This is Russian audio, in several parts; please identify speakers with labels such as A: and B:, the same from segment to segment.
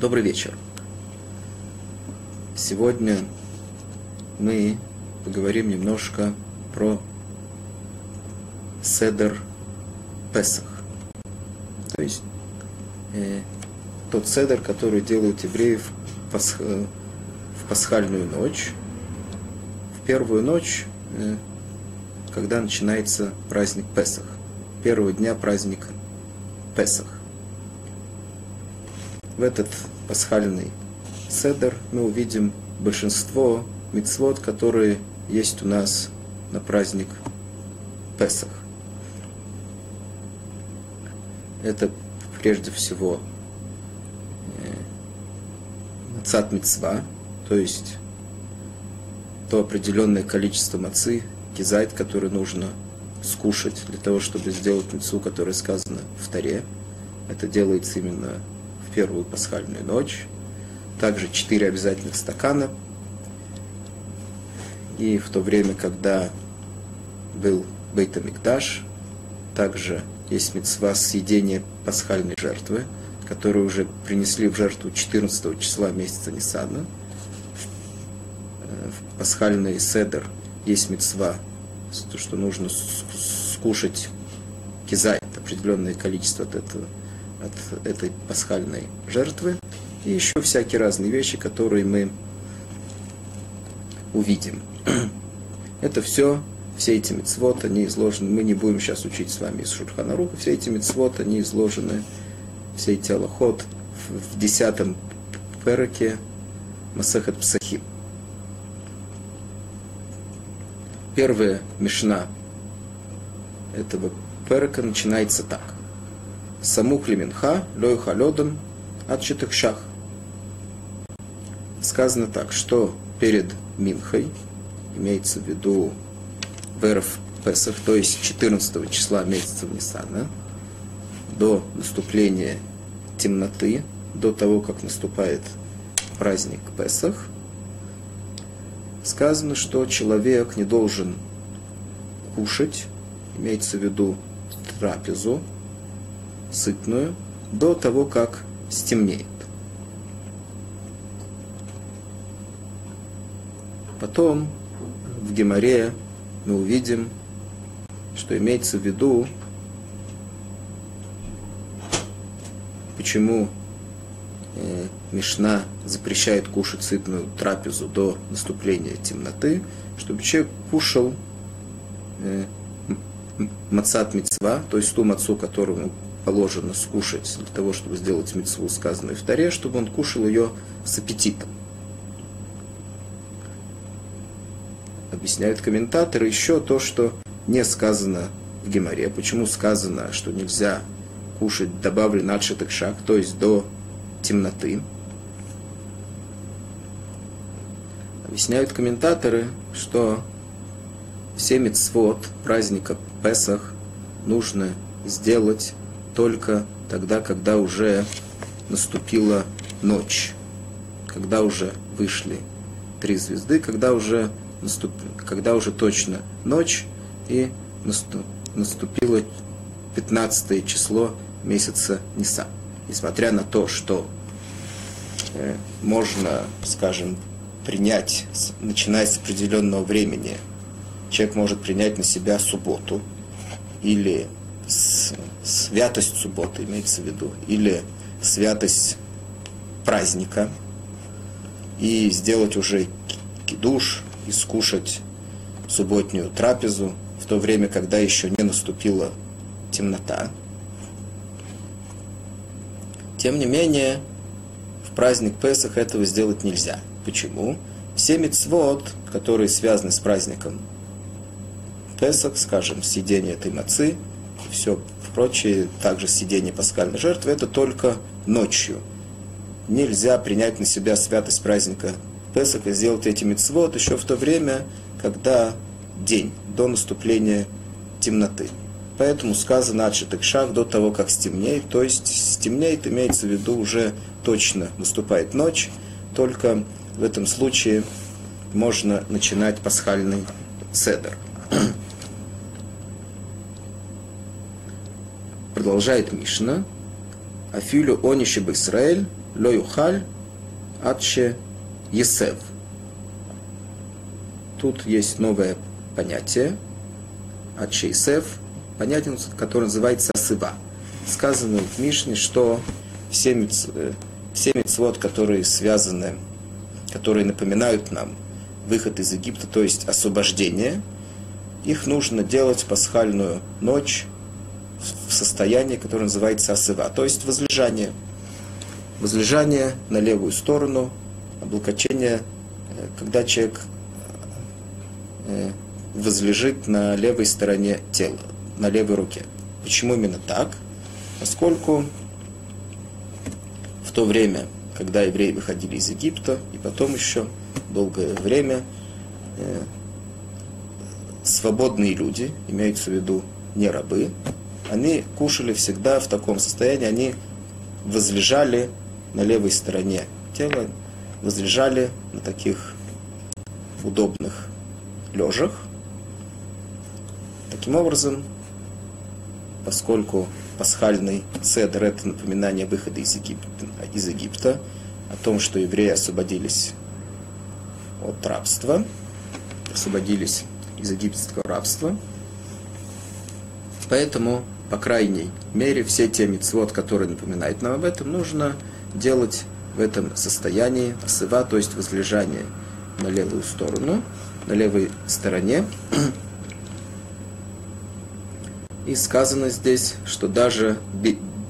A: Добрый вечер. Сегодня мы поговорим немножко про Седер Песах. То есть э, тот седер, который делают евреи в, пасх, э, в пасхальную ночь. В первую ночь, э, когда начинается праздник Песах. Первого дня праздника Песах. В этот пасхальный седер мы увидим большинство мицвод, которые есть у нас на праздник Песах. Это прежде всего цат мецва, то есть то определенное количество мацы, кизайт, который нужно скушать для того, чтобы сделать мецу, которая сказана в Таре. Это делается именно первую пасхальную ночь. Также четыре обязательных стакана. И в то время, когда был Бейтамикдаш, также есть мецва съедения пасхальной жертвы – которые уже принесли в жертву 14 числа месяца Нисана. Э, в пасхальный седер есть мецва, то, что нужно скушать кизайт, определенное количество от, этого, от этой пасхальной жертвы. И еще всякие разные вещи, которые мы увидим. Это все, все эти мецвод, они изложены, мы не будем сейчас учить с вами из Шурханаруха, все эти мецвод, они изложены все эти аллахот в десятом переке Масахат Псахим. Первая мишна этого перека начинается так. Самух лиминха, лой халодом, от шах. Сказано так, что перед Минхой, имеется в виду Веров Песах, то есть 14 числа месяца Нисана, до наступления темноты, до того, как наступает праздник Песах, сказано, что человек не должен кушать, имеется в виду трапезу, сытную, до того, как стемнеет. Потом в Геморе мы увидим, что имеется в виду почему э, Мишна запрещает кушать сытную трапезу до наступления темноты, чтобы человек кушал э, мацат мецва, то есть ту мацу, которую положено скушать для того, чтобы сделать мецву, сказанную в таре, чтобы он кушал ее с аппетитом. Объясняют комментаторы еще то, что не сказано в Геморе. Почему сказано, что нельзя кушать добавлен отшитых шаг, то есть до темноты. Объясняют комментаторы, что все мецвод праздника Песах нужно сделать только тогда, когда уже наступила ночь, когда уже вышли три звезды, когда уже, наступ... когда уже точно ночь и наступило 15 число месяца Ниса. Несмотря на то, что э, можно, скажем, принять, начиная с определенного времени, человек может принять на себя субботу или святость субботы, имеется в виду, или святость праздника, и сделать уже кидуш, и скушать субботнюю трапезу, в то время, когда еще не наступила темнота. Тем не менее, в праздник Песах этого сделать нельзя. Почему? Все мецвод, которые связаны с праздником Песах, скажем, съедение этой мацы, все прочее, также съедение пасхальной жертвы, это только ночью. Нельзя принять на себя святость праздника Песах и сделать эти мецвод еще в то время, когда день, до наступления темноты. Поэтому сказано отшитых шаг до того, как стемнеет. То есть стемнеет, имеется в виду уже точно наступает ночь. Только в этом случае можно начинать пасхальный седер. Продолжает Мишна. Афилю ониши Исраэль, ло юхаль, атше есев. Тут есть новое понятие, атше есев, понятие, которое называется сыва. Сказано в Мишне, что все, митц, митцвот, которые связаны, которые напоминают нам выход из Египта, то есть освобождение, их нужно делать в пасхальную ночь в состоянии, которое называется асыва, то есть возлежание. Возлежание на левую сторону, облокочение, э, когда человек э, возлежит на левой стороне тела, на левой руке. Почему именно так? Поскольку в то время, когда евреи выходили из Египта, и потом еще долгое время, э, свободные люди, имеются в виду не рабы, они кушали всегда в таком состоянии, они возлежали на левой стороне тела, возлежали на таких удобных лежах. Таким образом, поскольку пасхальный седр – это напоминание выхода из Египта, из Египта, о том, что евреи освободились от рабства, освободились из египетского рабства. Поэтому по крайней мере, все те мецвод, которые напоминают нам об этом, нужно делать в этом состоянии асыва, то есть возлежание на левую сторону, на левой стороне. И сказано здесь, что даже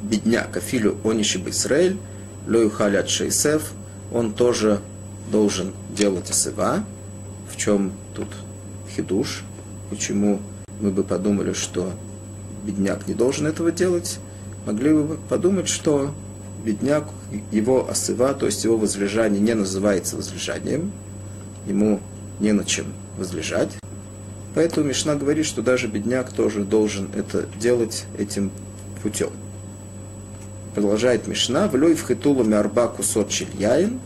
A: бедняк Афилю Ониши Исраэль, Лоюхалят Шейсев, он тоже должен делать асыва. В чем тут хидуш? Почему мы бы подумали, что бедняк не должен этого делать, могли бы подумать, что бедняк, его осыва, то есть его возлежание не называется возлежанием, ему не на чем возлежать. Поэтому Мишна говорит, что даже бедняк тоже должен это делать этим путем. Продолжает Мишна, «Влюй в хитулу мярба кусот чильяин,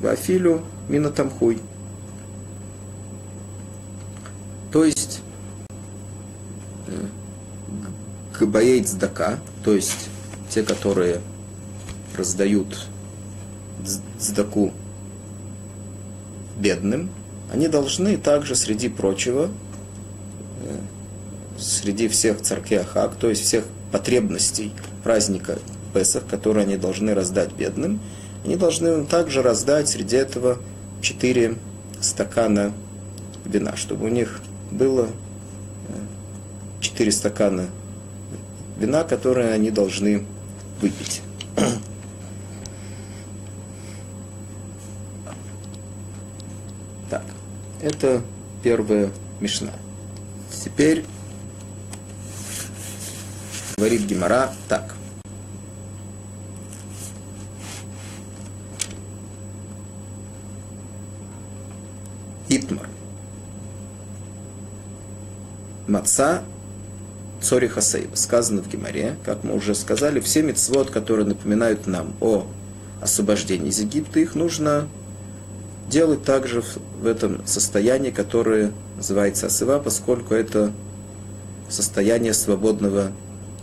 A: вафилю минатамхуй». То есть, Кабаей цдака, то есть те, которые раздают цдаку бедным, они должны также среди прочего, э, среди всех церквей Ахак, то есть всех потребностей праздника Песах, которые они должны раздать бедным, они должны также раздать среди этого четыре стакана вина, чтобы у них было Четыре стакана вина, которые они должны выпить. Так, это первая мешна. Теперь говорит Гимара так. Итмар. Маца Цори Хасейва. Сказано в Гимаре, как мы уже сказали, все мецвод, которые напоминают нам о освобождении из Египта, их нужно делать также в этом состоянии, которое называется асыва, поскольку это состояние свободного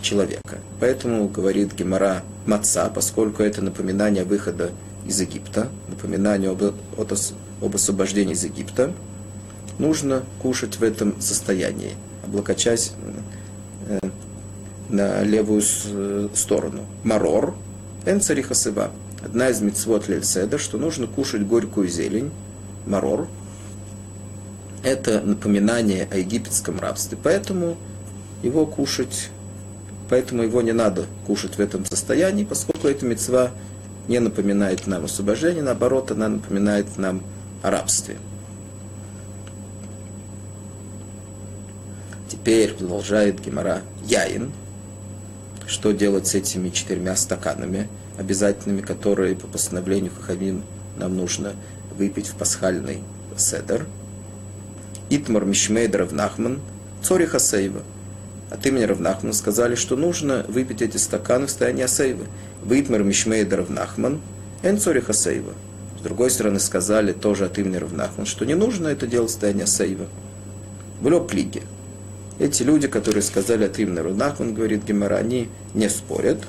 A: человека. Поэтому говорит Гемора Маца, поскольку это напоминание выхода из Египта, напоминание об, об освобождении из Египта, нужно кушать в этом состоянии, облокочась на левую э, сторону. Марор, энцариха сыба. Одна из мецвод лельседа, что нужно кушать горькую зелень, марор. Это напоминание о египетском рабстве, поэтому его кушать, поэтому его не надо кушать в этом состоянии, поскольку эта мецва не напоминает нам освобождение, наоборот, она напоминает нам о рабстве. Теперь продолжает Гемора Яин. Что делать с этими четырьмя стаканами обязательными, которые по постановлению Хахамим нам нужно выпить в пасхальный седер? Итмар Мишмейд Равнахман, Цори Хасейва. От имени Равнахмана сказали, что нужно выпить эти стаканы в состоянии Асейвы. Витмар Мишмейд Равнахман, Эн Цори Хасейва. С другой стороны, сказали тоже от имени Равнахман, что не нужно это делать в состоянии Асейва. В Лёплиге. Эти люди, которые сказали от имени Рунах, он говорит Гемора, они не спорят.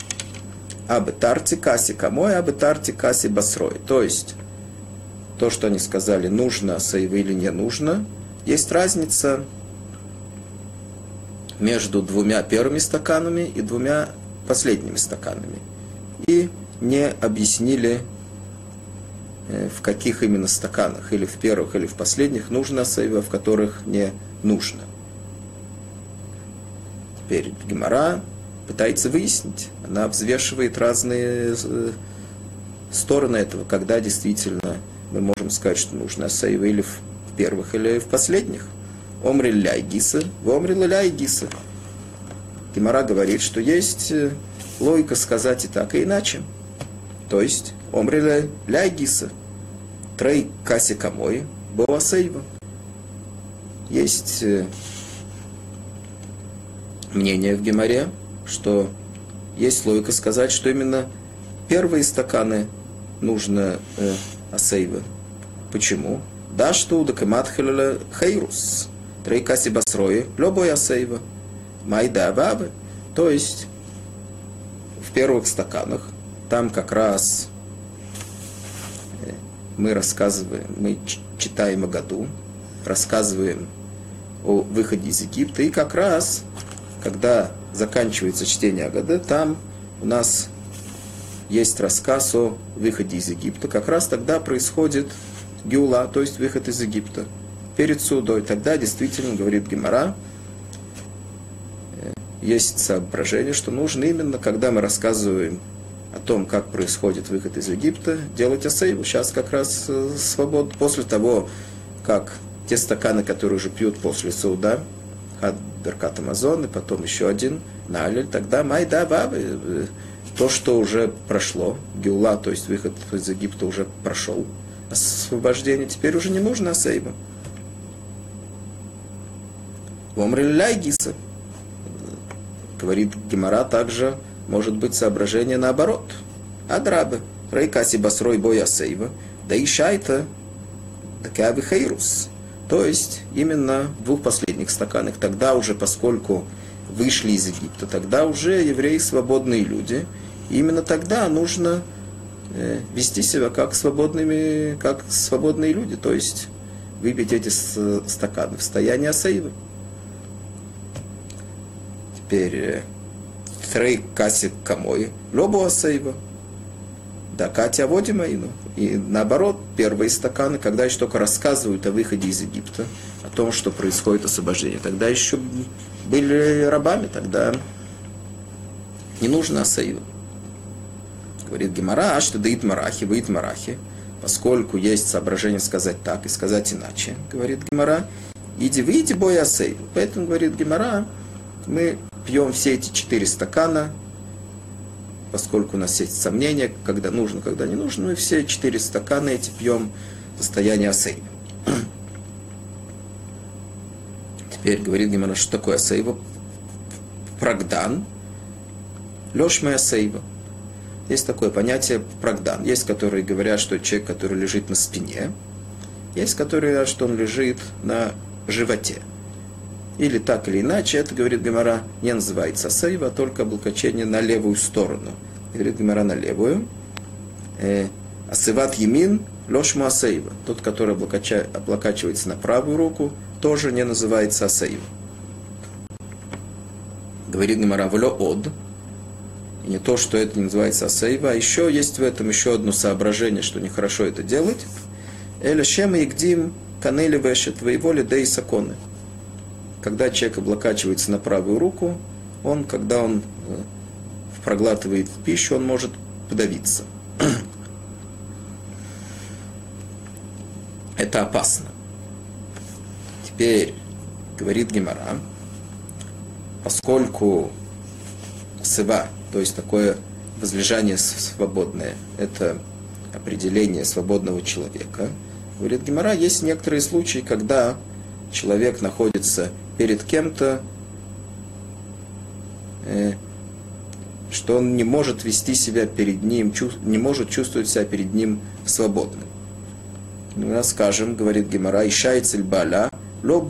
A: абы тарти каси камой, абы тарти каси басрой. То есть, то, что они сказали, нужно сейва или не нужно, есть разница между двумя первыми стаканами и двумя последними стаканами. И не объяснили, э, в каких именно стаканах, или в первых, или в последних, нужно сейва, в которых не нужно. Теперь Гемора пытается выяснить, она взвешивает разные э, стороны этого, когда действительно мы можем сказать, что нужно сейва или в первых, или в последних. Омри ляй гиса, в омри ляй гиса. Гемора говорит, что есть э, логика сказать и так, и иначе. То есть, омри ляй гиса, трей каси камой, сейва. Есть э, мнение в Геморе, что есть логика сказать, что именно первые стаканы нужно э, асейва. Почему? Да что удакамат хейрус. Трейкаси басрои, любой асейва. Майда бабы. То есть в первых стаканах там как раз э, мы рассказываем, мы читаем о году, рассказываем о выходе из Египта, и как раз когда заканчивается чтение Агады, там у нас есть рассказ о выходе из Египта. Как раз тогда происходит Геула, то есть выход из Египта. Перед судой. Тогда действительно, говорит Гемора, э, есть соображение, что нужно именно, когда мы рассказываем о том, как происходит выход из Египта, делать асейву. Сейчас как раз э, свобод после того, как те стаканы, которые уже пьют после суда, Беркат Амазон, и потом еще один Налель, тогда Майда Бабы, то, что уже прошло, Геула, то есть выход из Египта уже прошел, освобождение, теперь уже не нужно Асейба. Омрилляй Гиса. Говорит Гемора также, может быть соображение наоборот. Адрабы. Рейкаси басрой боя сейва. Да и шайта. Да каби хейрус. То есть именно в двух последних стаканах. Тогда уже, поскольку вышли из Египта, тогда уже евреи свободные люди. И именно тогда нужно э, вести себя как свободными, как свободные люди, то есть выпить эти стаканы в состоянии асаивы. Теперь э, трей касик камой, лобу асаива. Да, Катя Водимаину. И наоборот, первые стаканы, когда еще только рассказывают о выходе из Египта, о том, что происходит освобождение, тогда еще были рабами, тогда не нужно асаива. Говорит Гемара, а что даит марахи, выйдет марахи, поскольку есть соображение сказать так и сказать иначе, говорит Гемара, иди выйди бой асей. Поэтому, говорит Гемара, мы пьем все эти четыре стакана, поскольку у нас есть сомнения, когда нужно, когда не нужно, мы все четыре стакана эти пьем в состоянии асейва. Теперь говорит Гимара, что такое асейва? Прагдан, лешма асейва. Есть такое понятие прагдан. Есть, которые говорят, что человек, который лежит на спине, есть, которые говорят, что он лежит на животе. Или так или иначе, это, говорит Гемора, не называется сейва, только облокочение на левую сторону. Говорит Гемора на левую. Э, асыват емин лошма асейва. Тот, который облокача, облокачивается на правую руку, тоже не называется асейва. Говорит Гемора влё од. И не то, что это не называется асейва, еще есть в этом еще одно соображение, что нехорошо это делать. Эля шема игдим канели вешет воеволи да и саконы когда человек облокачивается на правую руку, он, когда он э, проглатывает пищу, он может подавиться. Это опасно. Теперь, говорит Гемора, поскольку сыва, то есть такое возлежание свободное, это определение свободного человека, говорит Гемора, есть некоторые случаи, когда человек находится перед кем-то, э, что он не может вести себя перед ним, не может чувствовать себя перед ним свободным. Ну, скажем, говорит Гемора, Ишай Цельбаля, лоб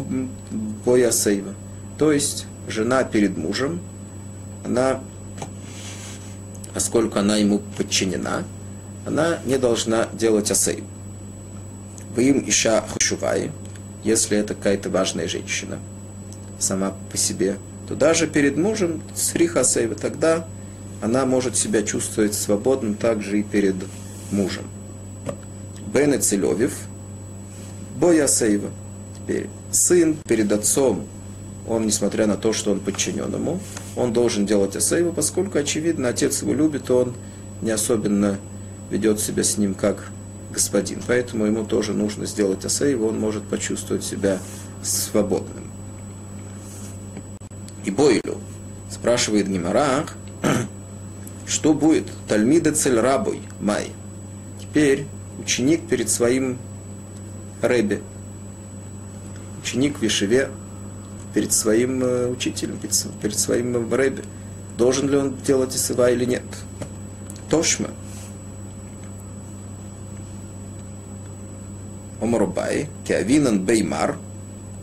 A: боя сейва. То есть жена перед мужем, она поскольку она ему подчинена, она не должна делать асейв. Вы им иша хушувай, если это какая-то важная женщина сама по себе, то даже перед мужем с рихасейва тогда она может себя чувствовать свободным также и перед мужем. Бен и Целевев, Боя Сейва. Теперь сын перед отцом, он, несмотря на то, что он подчинен ему, он должен делать Асейву, поскольку, очевидно, отец его любит, он не особенно ведет себя с ним как господин. Поэтому ему тоже нужно сделать Асейву, он может почувствовать себя свободным. И Бойлю спрашивает Гимара, что будет? Тальмида цель рабой, май. Теперь ученик перед своим рэбе, ученик в Вишеве перед своим э, учителем, перед своим рэбе. Должен ли он делать исыва или нет? Тошма. Омарубай, Киавинан Беймар,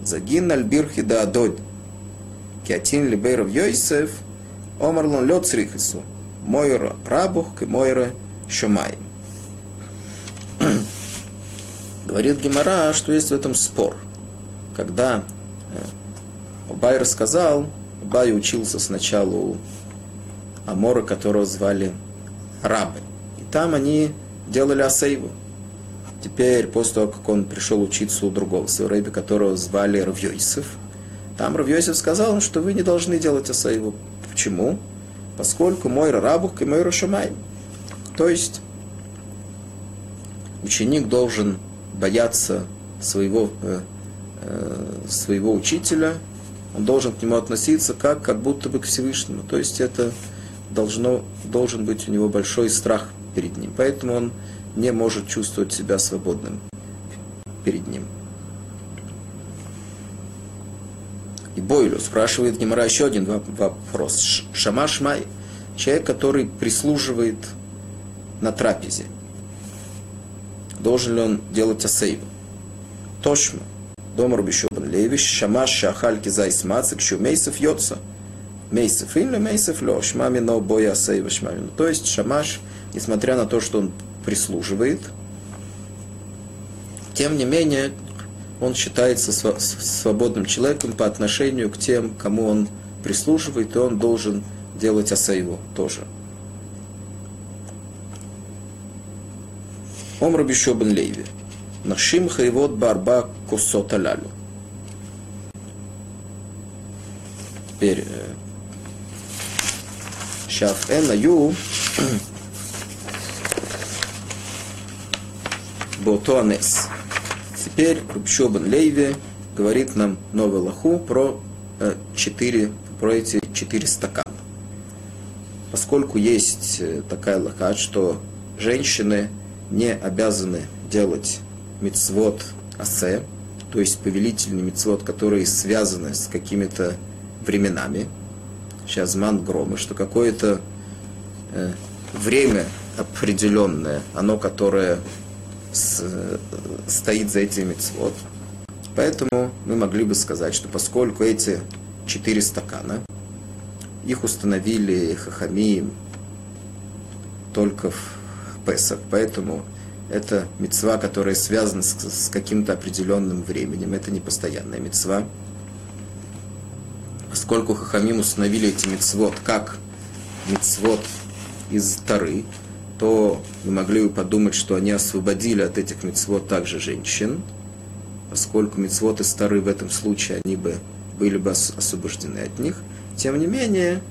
A: Загин Альбирхи да Адод, Киатин Либейров Йойсев, Омарлон Лед Срихису, Мойра Рабух, Мойра Шомай. Говорит Гемора, что есть в этом спор. Когда Бай рассказал, Бай учился сначала у Амора, которого звали Рабы. И там они делали асейву. Теперь, после того, как он пришел учиться у другого рэби, которого звали Равьёйсов, там Равьёйсов сказал, что вы не должны делать асейву. Почему? Поскольку мой рабух и мой рашамай. То есть ученик должен бояться своего, э, э, своего учителя, он должен к нему относиться как, как будто бы к Всевышнему. То есть это должно, должен быть у него большой страх перед ним. Поэтому он не может чувствовать себя свободным перед ним. И Бойлю спрашивает Гемора еще один вопрос. Шама Шмай, человек, который прислуживает на трапезе, должен ли он делать асейву? Тошма. Дома Рубишобан Левиш, Шамаш Шахаль Кизайс Мацик, Шу Мейсов Йоца. Мейсов или Мейсов Ло, Шмами Но Боя Асейва Шмами. То есть Шамаш, несмотря на то, что он прислуживает, тем не менее, он считается свободным человеком по отношению к тем, кому он прислуживает, и он должен делать асейву тоже. Ом Рабишобан Лейви. Нашим хайвот барба кусот алялю. Теперь Шаф эн аю Ботуанес. Теперь Рубшобан Лейви говорит нам новый лоху про э, четыре, про эти четыре стакана. Поскольку есть э, такая лоха, что женщины не обязаны делать мицвод асе, то есть повелительный мицвод, которые связаны с какими-то временами, сейчас ман громы, что какое-то э, время определенное, оно, которое с, стоит за этим мицвод. Поэтому мы могли бы сказать, что поскольку эти четыре стакана, их установили хахами только в Песах, поэтому это мецва, которая связана с, с каким-то определенным временем. Это не постоянная мецва. Поскольку Хахамим установили эти мецвод как мецвод из Тары, то мы могли бы подумать, что они освободили от этих мецвод также женщин, поскольку мецвод из Тары в этом случае они бы были бы освобождены от них. Тем не менее,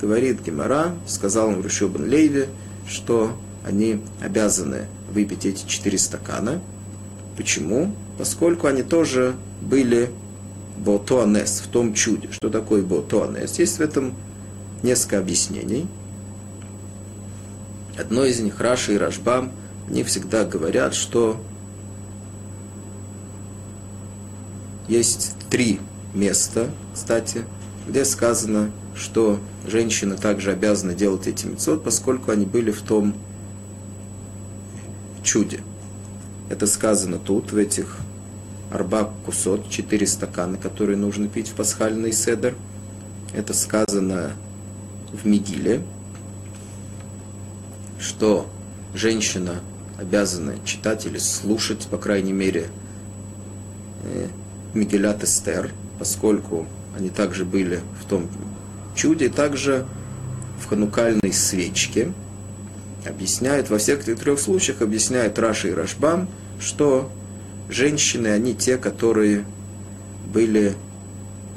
A: говорит Гемара, сказал им Рушобан Лейве, что они обязаны выпить эти четыре стакана. Почему? Поскольку они тоже были Ботуанес, в том чуде. Что такое Ботуанес? Есть в этом несколько объяснений. Одно из них, Раша и Рашбам, они всегда говорят, что есть три места, кстати, где сказано, что женщины также обязаны делать эти мецод, поскольку они были в том чуде. Это сказано тут, в этих арбак кусот, четыре стакана, которые нужно пить в пасхальный седер. Это сказано в Мигиле. Что женщина обязана читать или слушать, по крайней мере, э, Мигелят Эстер, поскольку они также были в том чуде, также в ханукальной свечке. Объясняет, во всех трех случаях объясняет Раши и Рашбам, что женщины, они те, которые были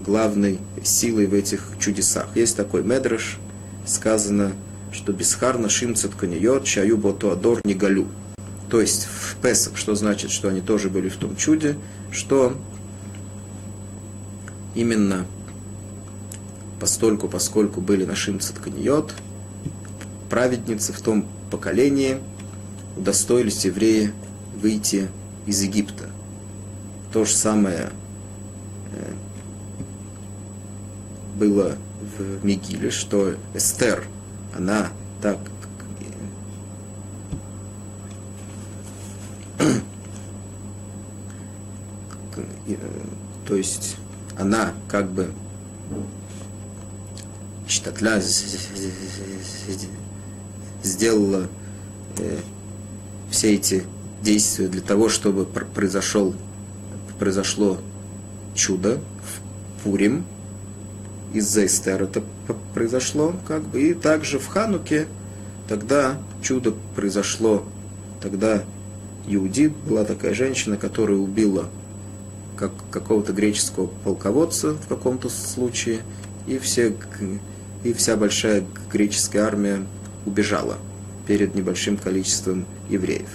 A: главной силой в этих чудесах. Есть такой медраж, сказано, что Бисхар нашим цитканиот, чаю ботуадор не галю. То есть в Песах, что значит, что они тоже были в том чуде, что именно постольку, поскольку были нашим цитканиот, праведницы в том поколении удостоились евреи выйти из Египта. То же самое э, было в Мегиле, что Эстер, она так то есть она как бы штатля сделала э, все эти действия для того, чтобы произошел, произошло чудо в Пурим, из-за Эстер. Это произошло, как бы, и также в Хануке тогда чудо произошло, тогда Иудит была такая женщина, которая убила как какого-то греческого полководца в каком-то случае, и, все, и вся большая греческая армия убежала перед небольшим количеством евреев.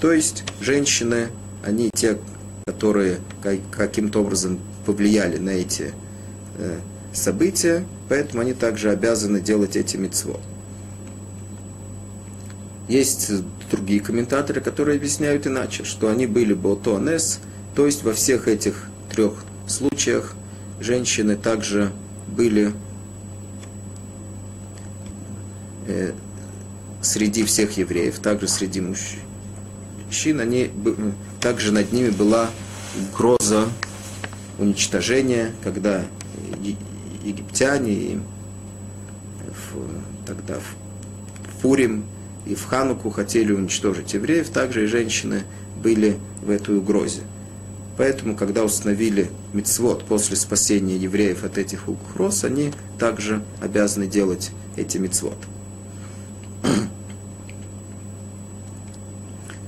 A: То есть женщины, они те, которые каким-то образом повлияли на эти э, события, поэтому они также обязаны делать эти митцвот. Есть другие комментаторы, которые объясняют иначе, что они были ботонес, то есть во всех этих трех случаях женщины также были э, среди всех евреев, также среди мужчин, они, также над ними была угроза уничтожения, когда египтяне, и в, тогда в Пурим и в Хануку хотели уничтожить евреев, также и женщины были в этой угрозе. Поэтому, когда установили мицвод после спасения евреев от этих угроз, они также обязаны делать эти мицвод.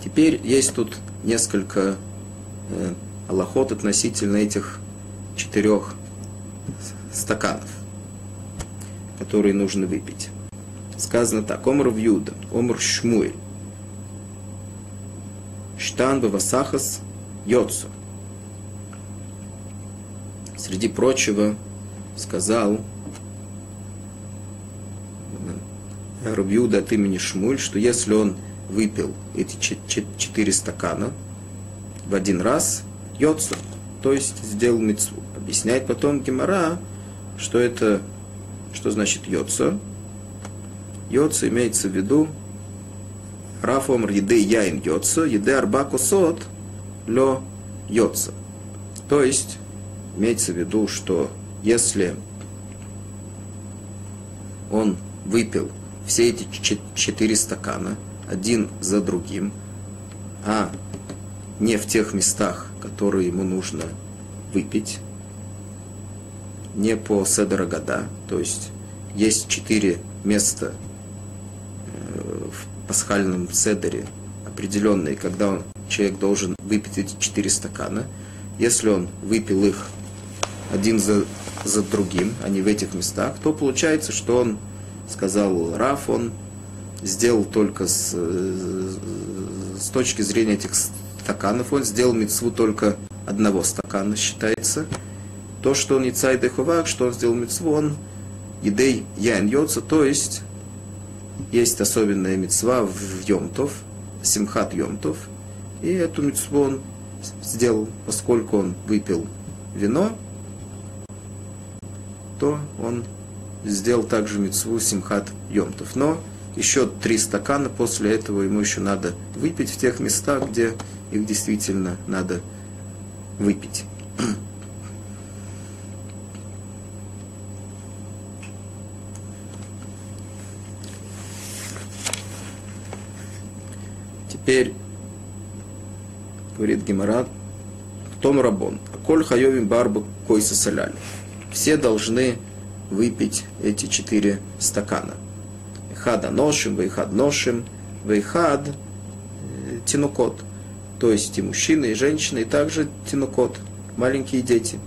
A: Теперь есть тут несколько э, аллахот относительно этих четырех стаканов, которые нужно выпить. Сказано так, омр в Юда, омр Шмуэль, штан васахас йоцу. Среди прочего сказал Рубьюда от имени Шмуль, что если он выпил эти четыре стакана в один раз, йоцу, то есть сделал мецву. Объясняет потом Гемора, что это, что значит йоца? Йоца имеется в виду Рафомр еды яин йоца, еды арбаку сот лё йоца. То есть, имеется в виду, что если он выпил все эти четыре стакана, один за другим, а не в тех местах, которые ему нужно выпить, не по Седера года, то есть есть четыре места э, в пасхальном Седере определенные, когда он, человек должен выпить эти четыре стакана. Если он выпил их один за, за другим, а не в этих местах, то получается, что он, сказал Раф, он сделал только с, э, с точки зрения этих стаканов, он сделал мецву только одного стакана, считается, то, что он Ицай Дехувак, что он сделал митцву, он Идей Ян Йоца, то есть есть особенная мецва в Йомтов, Симхат Йомтов, и эту мецву он сделал, поскольку он выпил вино, то он сделал также мецву Симхат Йомтов. Но еще три стакана после этого ему еще надо выпить в тех местах, где их действительно надо выпить. Теперь говорит Геморат, том рабон, коль хайовим барбу койса соляли. Все должны выпить эти четыре стакана. Хада ношим, вейхад ношим, вейхад э, тинукот. То есть и мужчины, и женщины, и также тинукот, маленькие дети,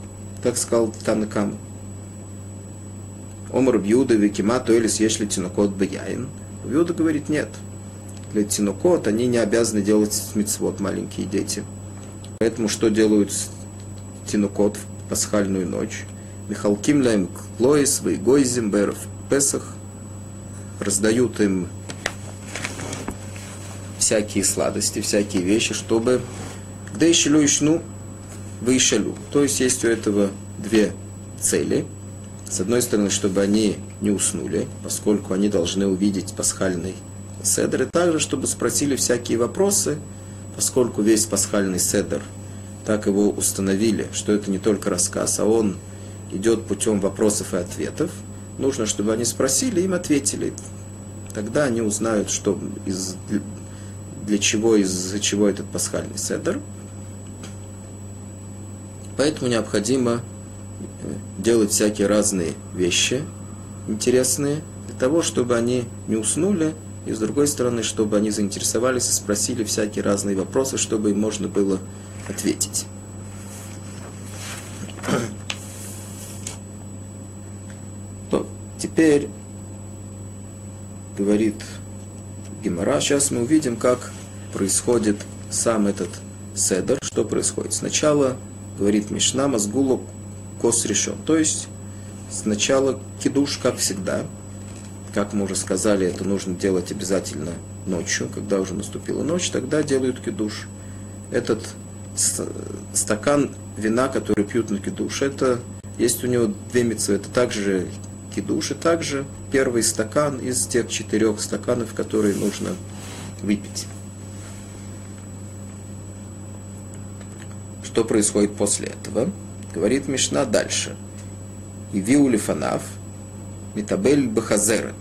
A: как сказал Танакам. Омар Бьюда, Викима, то или съешь ли тинукот бияин. Бьюда говорит, нет. Для тинукот они не обязаны делать мицвод, маленькие дети. Поэтому что делают тинукот в пасхальную ночь? Михалким лаем клоис, вейгойзим, беров, песах. Раздают им всякие сладости, всякие вещи, чтобы где ищелю ишну, выищелю. То есть есть у этого две цели. С одной стороны, чтобы они не уснули, поскольку они должны увидеть пасхальный седр, и также, чтобы спросили всякие вопросы, поскольку весь пасхальный седр, так его установили, что это не только рассказ, а он идет путем вопросов и ответов, нужно, чтобы они спросили, им ответили. Тогда они узнают, что из, для чего, из-за чего этот пасхальный седр. Поэтому необходимо э, делать всякие разные вещи интересные, для того, чтобы они не уснули, и с другой стороны, чтобы они заинтересовались и спросили всякие разные вопросы, чтобы им можно было ответить. То, теперь говорит Гемора, сейчас мы увидим, как происходит сам этот седер, что происходит. Сначала, говорит Мишна, мазгулу кос решен, то есть сначала кидуш, как всегда, как мы уже сказали, это нужно делать обязательно ночью, когда уже наступила ночь, тогда делают кидуш. Этот стакан вина, который пьют на кидуш, это есть у него две митцвы, это также кидуш, и также первый стакан из тех четырех стаканов, которые нужно выпить. Что происходит после этого? Говорит Мишна дальше. И виулифанав – Митабель Бахазерет.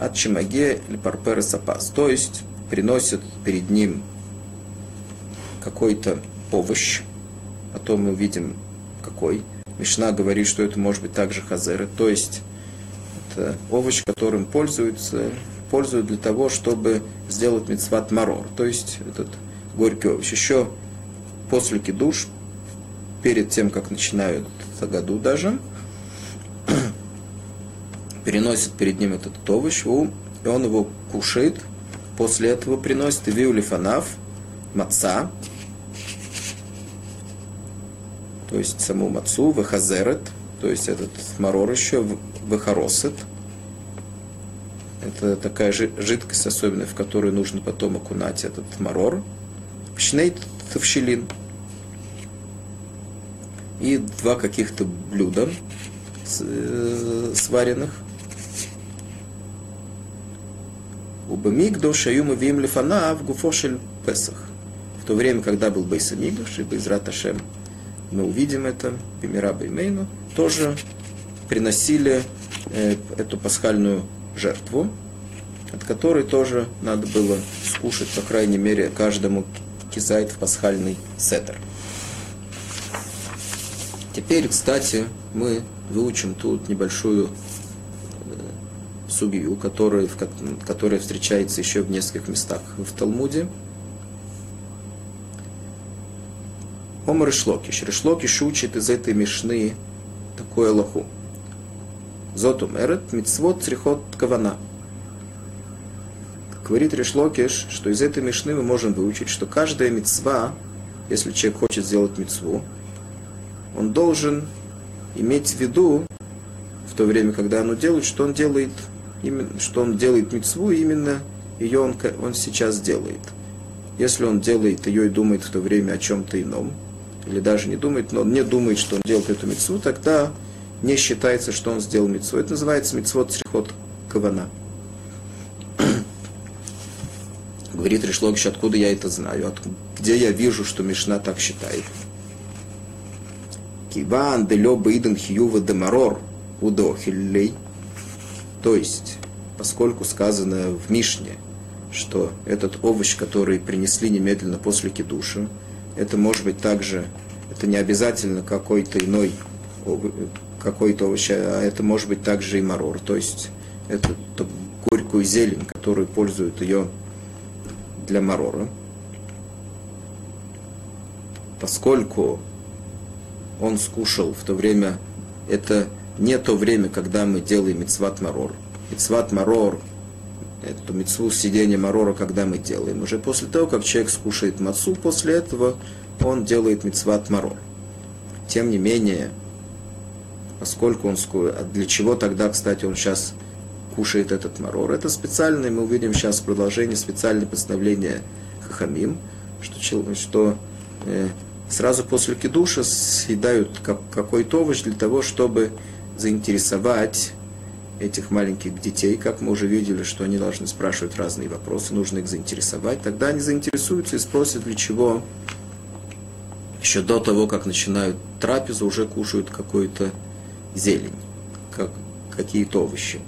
A: От Чимаге Лепарпера Сапас. То есть приносят перед ним какой-то овощ, а то мы увидим какой. Мишна говорит, что это может быть также хазеры, то есть это овощ, которым пользуются, пользуют для того, чтобы сделать мецват марор, то есть этот горький овощ. Еще после кидуш, перед тем, как начинают году даже, переносит перед ним этот овощ, и он его кушает. После этого приносит виулифанав, маца, то есть саму мацу, вахазерет, то есть этот марор еще, вахаросет. Это такая жидкость особенная, в которую нужно потом окунать этот марор. Пшнейт тавшилин. И два каких-то блюда э, сваренных – Убамигдош Аюма Вим Лифанав Гуфошель Песах. В то время, когда был Бейсамигдош и Байзрат Ашем, мы увидим это, Бимира Беймейну, тоже приносили э, эту пасхальную жертву, от которой тоже надо было скушать, по крайней мере, каждому кизайт в пасхальный сетер. Теперь, кстати, мы выучим тут небольшую сугию, которая, которая встречается еще в нескольких местах в Талмуде. Омар Ишлокиш. Ришлокиш учит из этой мишны такое лоху. Зот умерет мицвод црихот кавана. Говорит Ришлокиш, что из этой мишны мы можем выучить, что каждая мицва, если человек хочет сделать мицву, он должен иметь в виду в то время, когда оно делает, что он делает именно, что он делает мецву, именно ее он, он сейчас делает. Если он делает ее и думает в то время о чем-то ином, или даже не думает, но не думает, что он делает эту мецву, тогда не считается, что он сделал мецву. Это называется мецвод срихот кавана. Говорит Решлогиш, откуда я это знаю, от, где я вижу, что Мишна так считает. Киван делё бейден хиюва демарор удохиллей. То есть, поскольку сказано в Мишне, что этот овощ, который принесли немедленно после кидуша, это может быть также, это не обязательно какой-то иной какой-то овощ, а это может быть также и марор, то есть это горькую зелень, которую пользуют ее для марора. Поскольку он скушал в то время, это не то время, когда мы делаем мецват марор. Мецват марор, эту мецву сидения марора, когда мы делаем. Уже после того, как человек скушает мацу, после этого он делает мецват марор. Тем не менее, поскольку он скушает, а для чего тогда, кстати, он сейчас кушает этот марор? Это специальное, мы увидим сейчас в продолжении специальное постановление Хахамим, что, что э, сразу после кидуша съедают какой-то овощ для того, чтобы заинтересовать этих маленьких детей, как мы уже видели, что они должны спрашивать разные вопросы, нужно их заинтересовать, тогда они заинтересуются и спросят, для чего еще до того, как начинают трапезу, уже кушают какую-то зелень, как, какие-то овощи.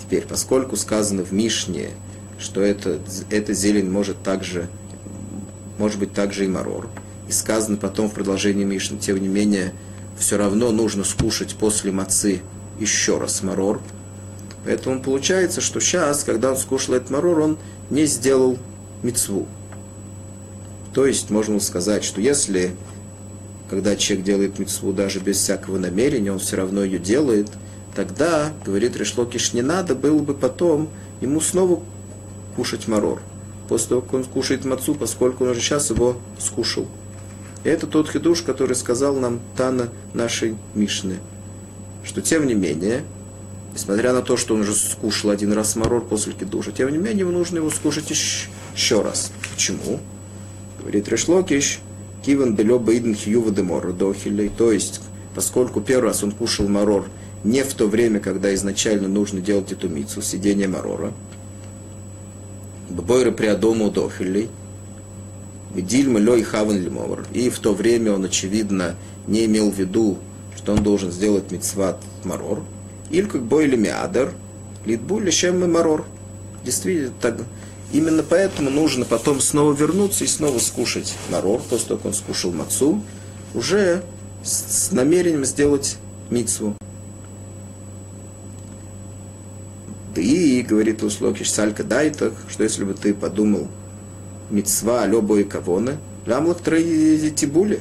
A: Теперь, поскольку сказано в Мишне, что это, эта зелень может также, может быть также и марор, и сказано потом в продолжении Мишны, тем не менее, все равно нужно скушать после мацы еще раз марор. Поэтому получается, что сейчас, когда он скушал этот марор, он не сделал мецву. То есть, можно сказать, что если, когда человек делает мецву даже без всякого намерения, он все равно ее делает, тогда, говорит Решлокиш, не надо было бы потом ему снова кушать марор. После того, как он скушает мацу, поскольку он уже сейчас его скушал. Это тот хидуш, который сказал нам Тана нашей Мишны, что тем не менее, несмотря на то, что он уже скушал один раз марор после кидуша, тем не менее, ему нужно его скушать еще раз. Почему? Говорит Решлокиш, киван белё бейден хьюва демора дохилей, то есть, поскольку первый раз он кушал марор не в то время, когда изначально нужно делать эту мицу, сидение марора, Ббойры приадому дохилей, Дильма лой хаван лимовар. И в то время он, очевидно, не имел в виду, что он должен сделать мицват марор. Или как бой или миадер, литбу лишем марор. Действительно, так, именно поэтому нужно потом снова вернуться и снова скушать марор, после того, как он скушал мацу, уже с, с намерением сделать мицву. И, говорит Услокиш, салька дайтах, что если бы ты подумал, мецва любой кавоны, лямлах тибули,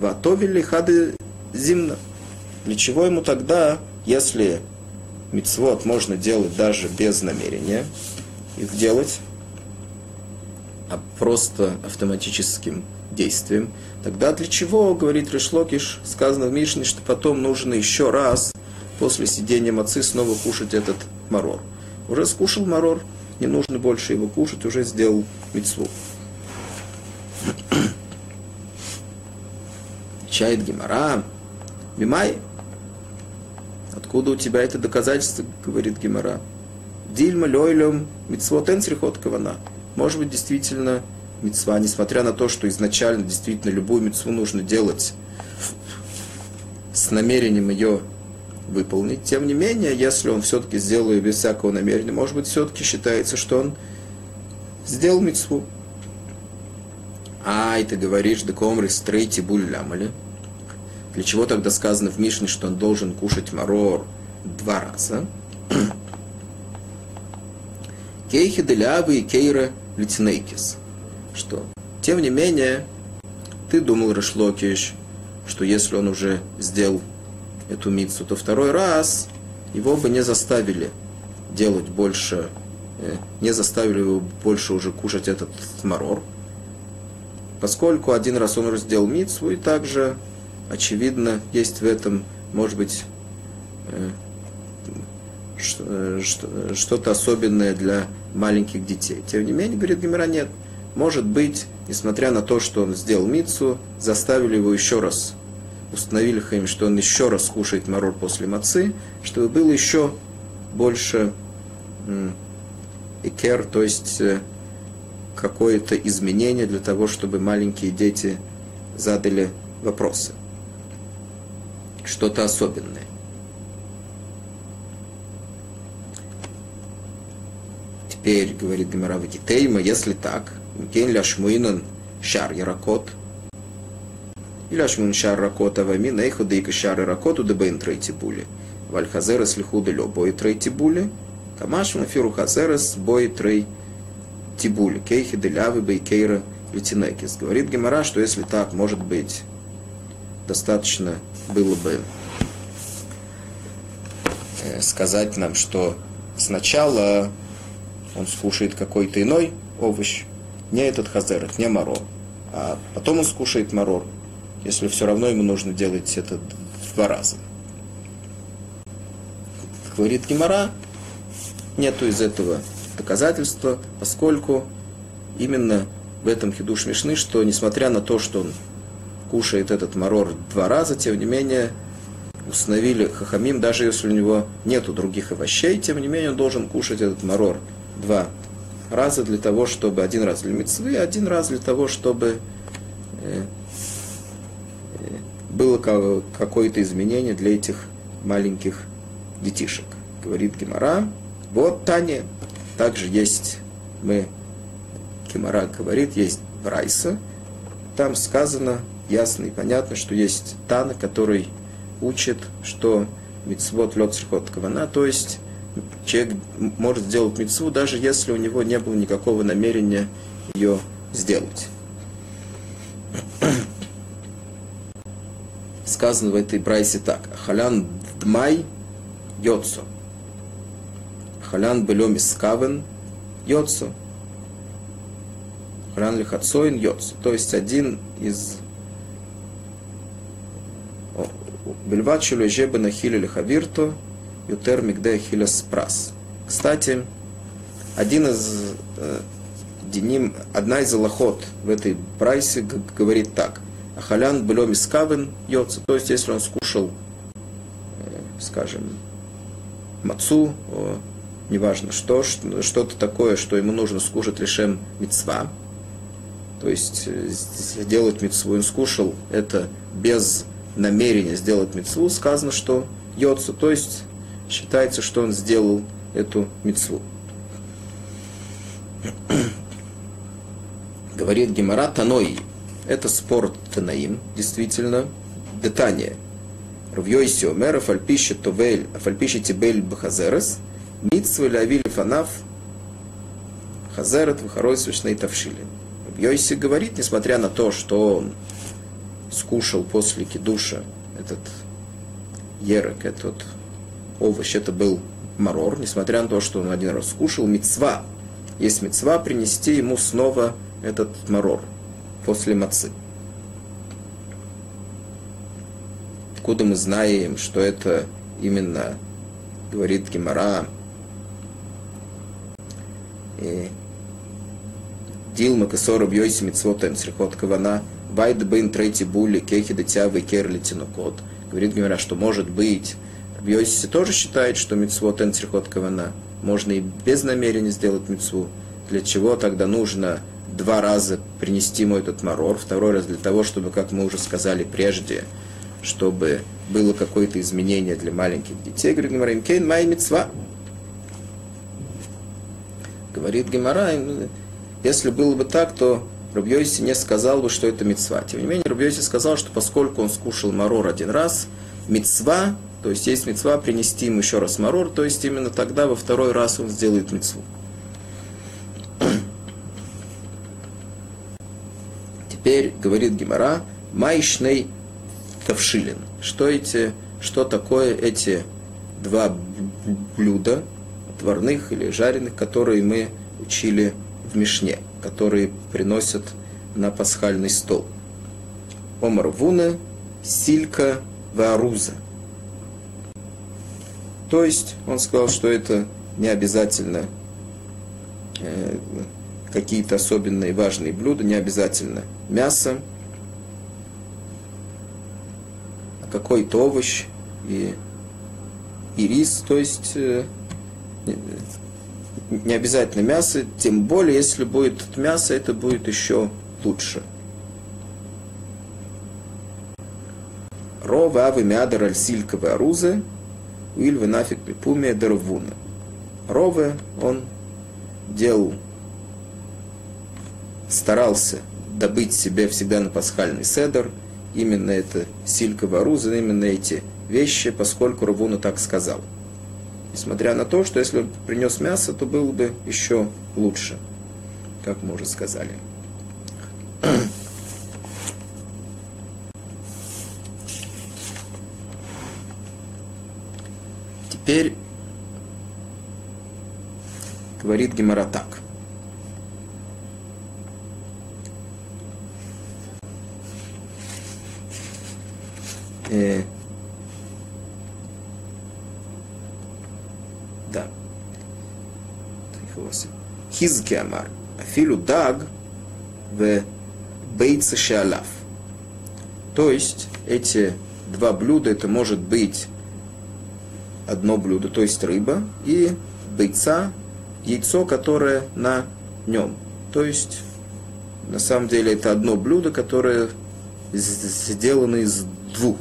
A: ватовили хады зимна. Для чего ему тогда, если мецвод можно делать даже без намерения их делать, а просто автоматическим действием, тогда для чего, говорит Решлокиш, сказано в Мишне, что потом нужно еще раз после сидения мацы снова кушать этот марор. Уже скушал марор, не нужно больше его кушать, уже сделал мецву. Чает Гимара. Мимай. Откуда у тебя это доказательство, говорит Гимара? Дильма лойлем митцвот энсрихот кавана. Может быть, действительно, мецва, несмотря на то, что изначально действительно любую мецву нужно делать с намерением ее выполнить. Тем не менее, если он все-таки сделал ее без всякого намерения, может быть, все-таки считается, что он сделал мецву. А, и ты говоришь, да комры стрейти буль лямали. Для чего тогда сказано в Мишне, что он должен кушать марор два раза? Кейхи делявы и кейра литинейкис. Что, тем не менее, ты думал, Рашлокиш, что если он уже сделал эту мицу, то второй раз его бы не заставили делать больше, не заставили его больше уже кушать этот марор, поскольку один раз он сделал мицу, и также, очевидно, есть в этом, может быть, э, э, что-то особенное для маленьких детей. Тем не менее, говорит Гимера, нет. Может быть, несмотря на то, что он сделал мицу, заставили его еще раз установили Хаим, что он еще раз кушает марор после мацы, чтобы было еще больше икер, то есть э, какое-то изменение для того, чтобы маленькие дети задали вопросы. Что-то особенное. Теперь, говорит Гамара Тейма, если так, Кен ляшмуинан шар яракот, или ашмун шар ракот авами, нейху дейка шар ракоту дебейн трейти були. Вальхазерес лихуда лё бой трейти були, камашма фиру хазерес бой трей тибули, кейхи делявы бейкейра литинекис. Говорит Гемара, что если так, может быть, достаточно было бы э, сказать нам, что сначала он скушает какой-то иной овощ, не этот хазерет, не марор, а потом он скушает марор, если все равно ему нужно делать это два раза. Говорит Гемора, нету из этого доказательства, поскольку именно в этом хидуш Мишны, что несмотря на то, что он кушает этот марор два раза, тем не менее установили хахамим, даже если у него нету других овощей, тем не менее он должен кушать этот марор два раза для того, чтобы один раз для мецвы, один раз для того, чтобы э, э, было какое-то изменение для этих маленьких детишек. Говорит Гемора, вот Таня, также есть, мы, Гемора говорит, есть Брайса, там сказано ясно и понятно, что есть Тана, который учит, что мицвод лед кавана, то есть человек может сделать мецву, даже если у него не было никакого намерения ее сделать. Сказано в этой брайсе так. Халян дмай йоцо. Халян белем искавен йоцо. Халян лихацоин йоцо. То есть один из Бельват шулежеба на хиле лихавирто Ютер Мигде Хилес Прас. Кстати, один из э, Деним, одна из аллахот в этой прайсе говорит так. Ахалян было мискавен йоца. То есть, если он скушал, э, скажем, мацу, неважно что, что-то такое, что ему нужно скушать лишем мецва, то есть э, сделать мецву, он скушал это без намерения сделать мецву, сказано, что йоцу, то есть считается, что он сделал эту мецву. Говорит Гемара Таной. Это спор Танаим, действительно. Детание. Рвьойси омер, афальпиши товель, афальпиши тибель бахазерес, митсвы лавили фанаф, хазерет вахарой свешней тавшили. Рвьойси говорит, несмотря на то, что он скушал после кидуша этот ерок, этот овощ, это был марор, несмотря на то, что он один раз скушал, мецва. Есть мецва принести ему снова этот марор после мацы. Откуда мы знаем, что это именно, говорит Гемара, Дилма косора бьёйси митцвотаем срихот кавана, байд бын трейти були кехи дитявы керли тинукот. Говорит Гемара, что может быть Йоси тоже считает, что митцвот энцерхот кавана можно и без намерения сделать митцву. Для чего тогда нужно два раза принести ему этот марор, второй раз для того, чтобы, как мы уже сказали прежде, чтобы было какое-то изменение для маленьких детей. Говорит Гимара, кейн май митцва. Говорит Гимара, если было бы так, то Рубьёйси не сказал бы, что это мецва. Тем не менее, Рубьёйси сказал, что поскольку он скушал марор один раз, мецва то есть есть мецва принести им еще раз марор, то есть именно тогда во второй раз он сделает мецву. Теперь говорит Гимара, майшней тавшилин. Что эти, что такое эти два блюда, отварных или жареных, которые мы учили в Мишне, которые приносят на пасхальный стол. Омар вуна, силька, варуза. То есть он сказал, что это не обязательно э, какие-то особенные важные блюда, не обязательно мясо, а какой-то овощ и, и рис, то есть э, не обязательно мясо, тем более, если будет мясо, это будет еще лучше. Рова авы мядер аль сильковые арузы – Уиль нафиг пипуме дервуна. Рове, он делал, старался добыть себе всегда на пасхальный седр, именно это силька варуза, именно эти вещи, поскольку Рабуна так сказал. Несмотря на то, что если он принес мясо, то было бы еще лучше, как мы уже сказали. Теперь говорит Гемора так. Э, да. Амар. Афилу даг в бейца шалав. То есть эти два блюда, это может быть одно блюдо, то есть рыба, и бейца, яйцо, которое на нем. То есть, на самом деле, это одно блюдо, которое сделано из двух.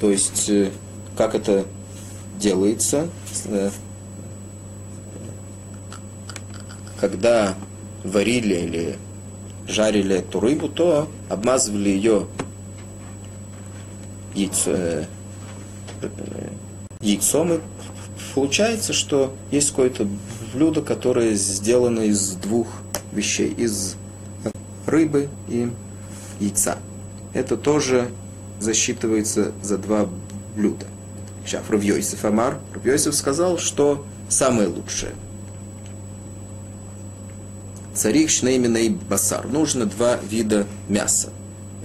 A: То есть, э, как это делается, э, когда варили или жарили эту рыбу, то обмазывали ее яйцо, э, яйцом, и получается, что есть какое-то блюдо, которое сделано из двух вещей, из рыбы и яйца. Это тоже засчитывается за два блюда. Сейчас Равьёйсев Амар. Равьёйсев сказал, что самое лучшее. Царих шнеймина и басар. Нужно два вида мяса.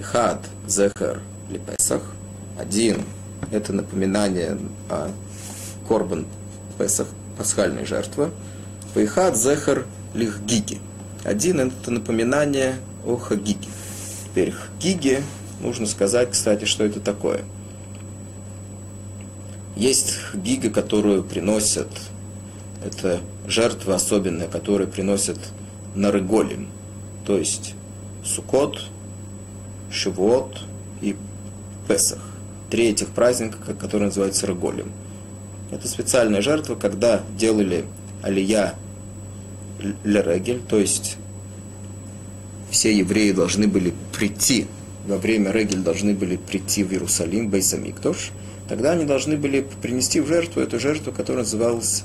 A: Хад, зехар, лепесах. Один – это напоминание о корбан Песах, пасхальной жертвы. Пейхат, зехар, лихгиги. Один – это напоминание о хагиге. Теперь хагиге нужно сказать, кстати, что это такое. Есть гига, которую приносят, это жертва особенная, которую приносят на Рыголем, то есть Сукот, Шивот и Песах. Три этих праздника, которые называются Рыголем. Это специальная жертва, когда делали алия лерегель, то есть все евреи должны были прийти во время Регель должны были прийти в Иерусалим, Бейсамиктош, тогда они должны были принести в жертву эту жертву, которая называлась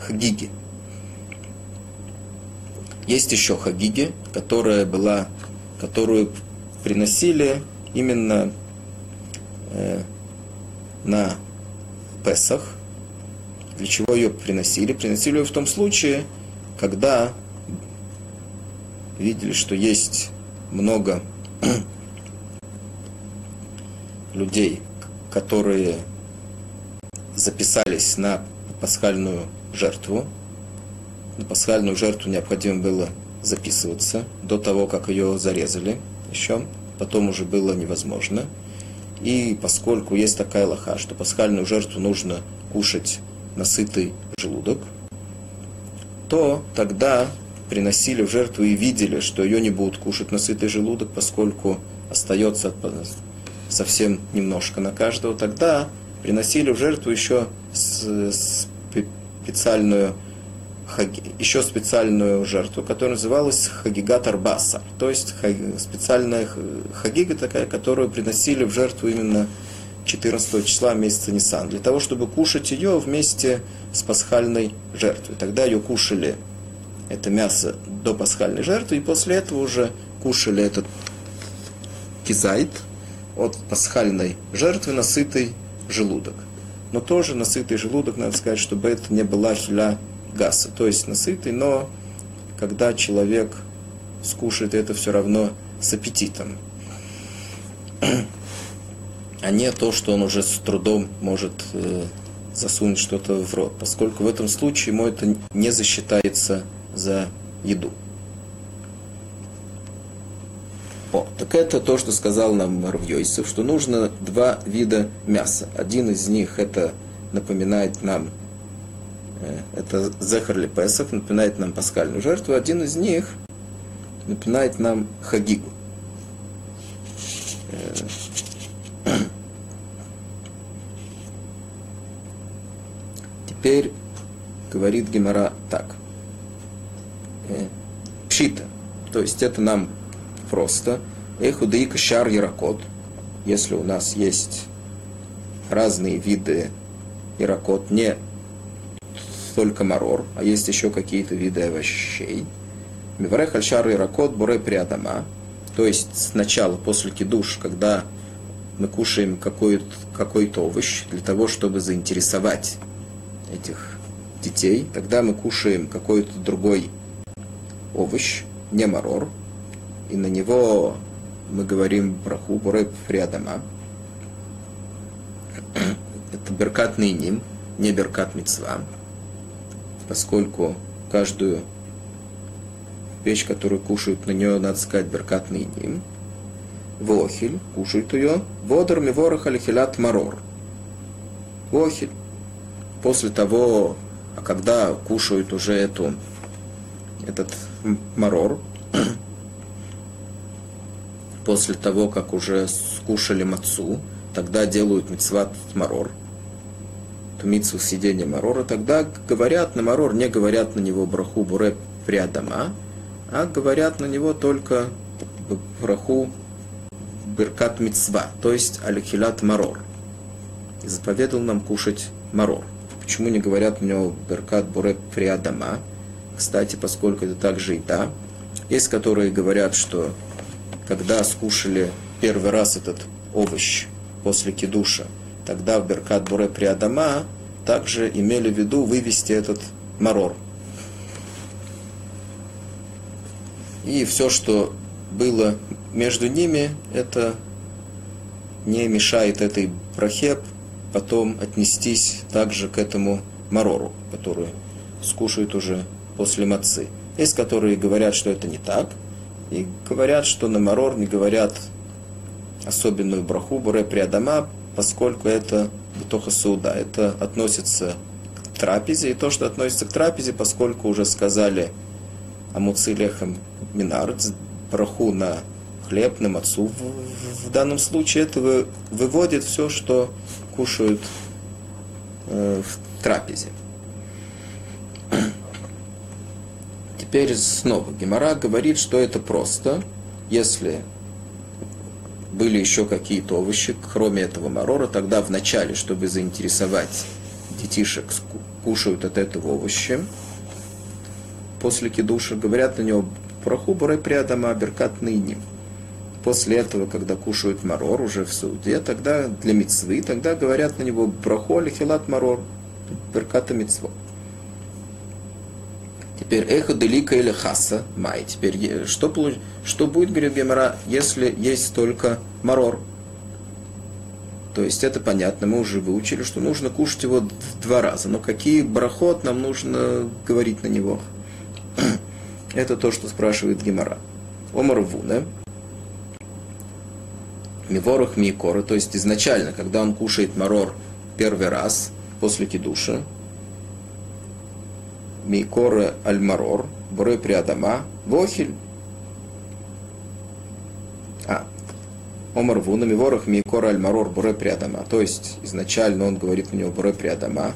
A: Хагиги. Есть еще Хагиги, которая была, которую приносили именно э, на Песах. Для чего ее приносили? Приносили ее в том случае, когда видели, что есть много людей, которые записались на пасхальную жертву. На пасхальную жертву необходимо было записываться до того, как ее зарезали еще. Потом уже было невозможно. И поскольку есть такая лоха, что пасхальную жертву нужно кушать на сытый желудок, то тогда приносили в жертву и видели, что ее не будут кушать на сытый желудок, поскольку остается совсем немножко на каждого, тогда приносили в жертву еще специальную еще специальную жертву, которая называлась Хагигат Арбаса. То есть специальная хагига такая, которую приносили в жертву именно 14 числа месяца Нисан, для того, чтобы кушать ее вместе с пасхальной жертвой. Тогда ее кушали, это мясо, до пасхальной жертвы, и после этого уже кушали этот кизайт, от пасхальной жертвы на сытый желудок. Но тоже на сытый желудок, надо сказать, чтобы это не была хиля гаса. То есть насытый, но когда человек скушает это все равно с аппетитом. А не то, что он уже с трудом может э, засунуть что-то в рот. Поскольку в этом случае ему это не засчитается за еду. О, так это то, что сказал нам Равьойсов, что нужно два вида мяса. Один из них это напоминает нам, это Зехарли Песах, напоминает нам пасхальную жертву. Один из них напоминает нам Хагигу. Теперь говорит Гемора так. Э, пшита. То есть это нам просто. Эхудеика шар яракот. Если у нас есть разные виды яракот, не только марор, а есть еще какие-то виды овощей. Миварех альшар яракот буре приадама. То есть сначала, после кидуш, когда мы кушаем какой-то какой овощ для того, чтобы заинтересовать этих детей, тогда мы кушаем какой-то другой овощ, не марор, и на него мы говорим браху буреб фриадама. Это беркат ним, не беркат мецва, поскольку каждую вещь, которую кушают, на нее надо сказать беркат ним. Вохиль, кушают ее. Водор миворах алихилят марор. Вохиль. После того, а когда кушают уже эту, этот марор, после того, как уже скушали мацу, тогда делают мецват марор, митсу сидения марора, тогда говорят на марор, не говорят на него браху буре приадама, а говорят на него только браху беркат мицва, то есть алихилат марор. И заповедал нам кушать марор. Почему не говорят на него беркат буре приадама? Кстати, поскольку это также и та. Есть, которые говорят, что когда скушали первый раз этот овощ после кидуша, тогда в Беркат Буре Приадама также имели в виду вывести этот марор. И все, что было между ними, это не мешает этой брахе потом отнестись также к этому марору, который скушают уже после мацы. Есть, которые говорят, что это не так, и говорят, что на марор не говорят особенную браху буре приадама, поскольку это бутоха сауда. Это относится к трапезе, и то, что относится к трапезе, поскольку уже сказали амуци лехам минар, браху на хлеб, на мацу. В, в, в данном случае это выводит все, что кушают э, в трапезе. Теперь снова Гемора говорит, что это просто, если были еще какие-то овощи, кроме этого марора, тогда вначале, чтобы заинтересовать детишек, кушают от этого овоща. После кидуша говорят на него проху бурай приадама беркат ныне. После этого, когда кушают марор уже в суде, тогда для мецвы, тогда говорят на него браху алихилат марор, берката мецвот. Теперь эхо делика или хаса май. Теперь что, что будет, говорит Гемора, если есть только марор? То есть это понятно, мы уже выучили, что нужно кушать его два раза. Но какие брахот нам нужно говорить на него? Это то, что спрашивает Гемора. Омар Вуне. Миворах Микора, то есть изначально, когда он кушает марор первый раз после кидуша, Микора Альмарор, Буре Приадама, Вохиль. А, Омар Вуна, Миворах, Микора Альмарор, Буре Приадама. То есть, изначально он говорит у него Буре Приадама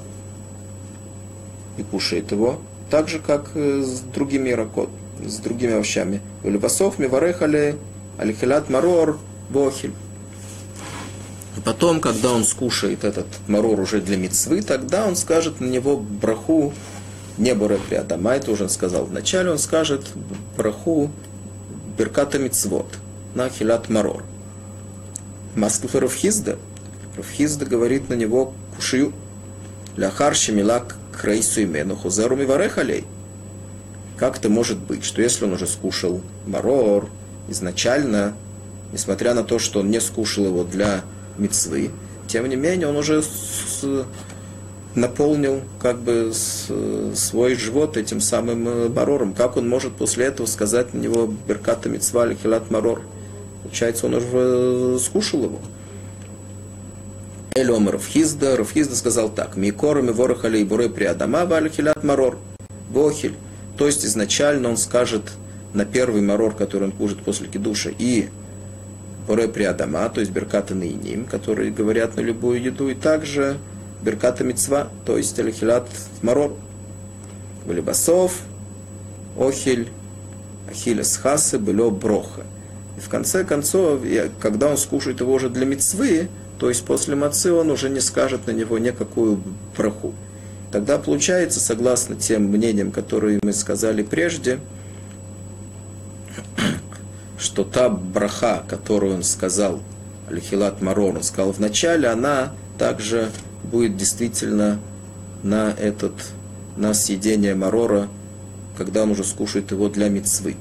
A: и кушает его, так же, как с другими ракот, с другими овощами. Улюбасов, Миварехали, Алихилат Марор, Вохиль. И потом, когда он скушает этот марор уже для мецвы, тогда он скажет на него браху не Боре Приадама, это уже он сказал вначале, он скажет браху Берката Мицвод на Хилат Марор. Маскуфа Рафхизда. Рафхизда говорит на него кушию. Ляхар милак крейсу имену хузеру миварехалей. Как это может быть, что если он уже скушал марор изначально, несмотря на то, что он не скушал его для мецвы, тем не менее он уже с, наполнил как бы свой живот этим самым э, марором. Как он может после этого сказать на него Берката Мицва или Хилат Марор? Получается, он уже э, скушал его. Эльом Рафхизда. Рафхизда сказал так. Микорами ворохали и буры при Адама Хилат Марор. Бохиль. То есть изначально он скажет на первый марор, который он кушает после кидуша, и Боре при Адама, то есть Берката Наиним, которые говорят на любую еду, и также Берката Мицва, то есть Алихилат Марор. Валибасов, Охиль, Ахилес Хасы, Было Броха. И в конце концов, когда он скушает его уже для мецвы, то есть после мацы он уже не скажет на него никакую браху. Тогда получается, согласно тем мнениям, которые мы сказали прежде, что та браха, которую он сказал, Алихилат Марор, он сказал в начале, она также будет действительно на этот, на съедение Марора, когда он уже скушает его для мецвы.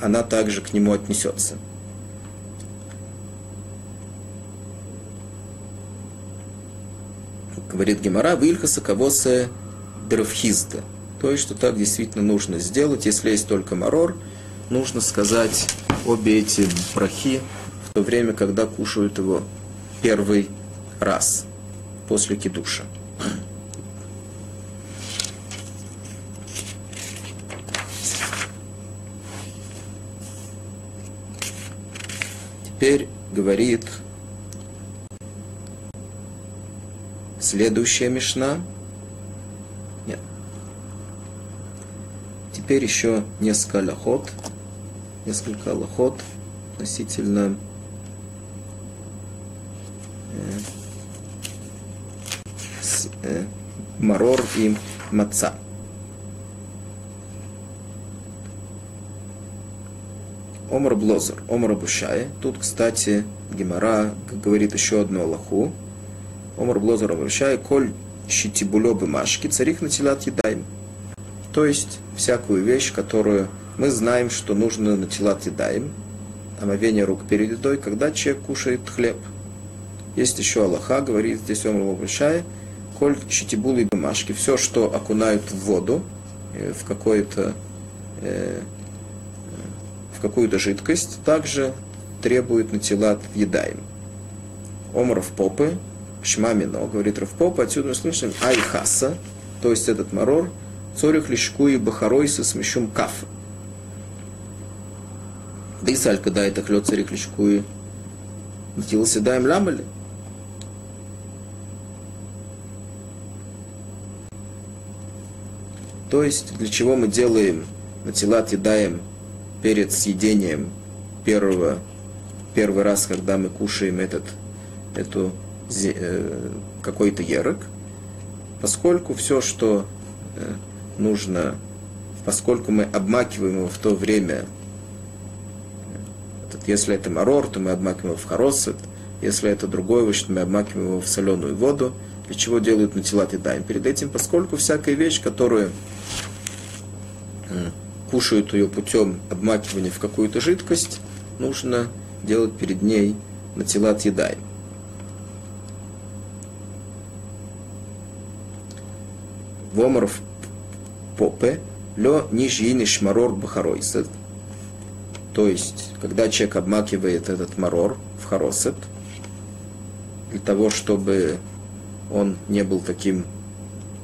A: Она также к нему отнесется. Говорит Гемора, Вильхаса Кавосе Древхизда. То есть, что так действительно нужно сделать. Если есть только марор, нужно сказать обе эти брахи в то время, когда кушают его первый раз после кидуша. Теперь говорит следующая мешна. Нет. Теперь еще несколько лохот. Несколько лохот относительно э, с, э, марор и маца. Омар Блозер, Омар Бушай. Тут, кстати, Гемора говорит еще одну Аллаху. Омар Блозер Бушай, коль щитибулё машки, царих натилат едаем. То есть, всякую вещь, которую мы знаем, что нужно натилат едаем, омовение рук перед едой, когда человек кушает хлеб. Есть еще Аллаха, говорит здесь Омар Бушай, коль щитибулы бумажки, все, что окунают в воду, э, в какое-то э, какую-то жидкость, также требует натилат едаем. Омров попы, шмамино, говорит Равпопа, отсюда мы слышим айхаса, то есть этот марор, цорих лишку и бахаройса с мешум кафа. Да и саль, когда это хлет царих лишку и натилался даем ламали. То есть, для чего мы делаем натилат едаем перед съедением первого, первый раз, когда мы кушаем этот, эту, э, какой-то ерок, поскольку все, что э, нужно, поскольку мы обмакиваем его в то время, этот, если это марор, то мы обмакиваем его в хоросет, если это другой овощ, то мы обмакиваем его в соленую воду, для чего делают натилат и даем. Перед этим, поскольку всякая вещь, которую кушают ее путем обмакивания в какую-то жидкость, нужно делать перед ней натилат едай. Вомаров попе лё нижини шмарор бахаройсет. То есть, когда человек обмакивает этот марор в хоросет, для того, чтобы он не был таким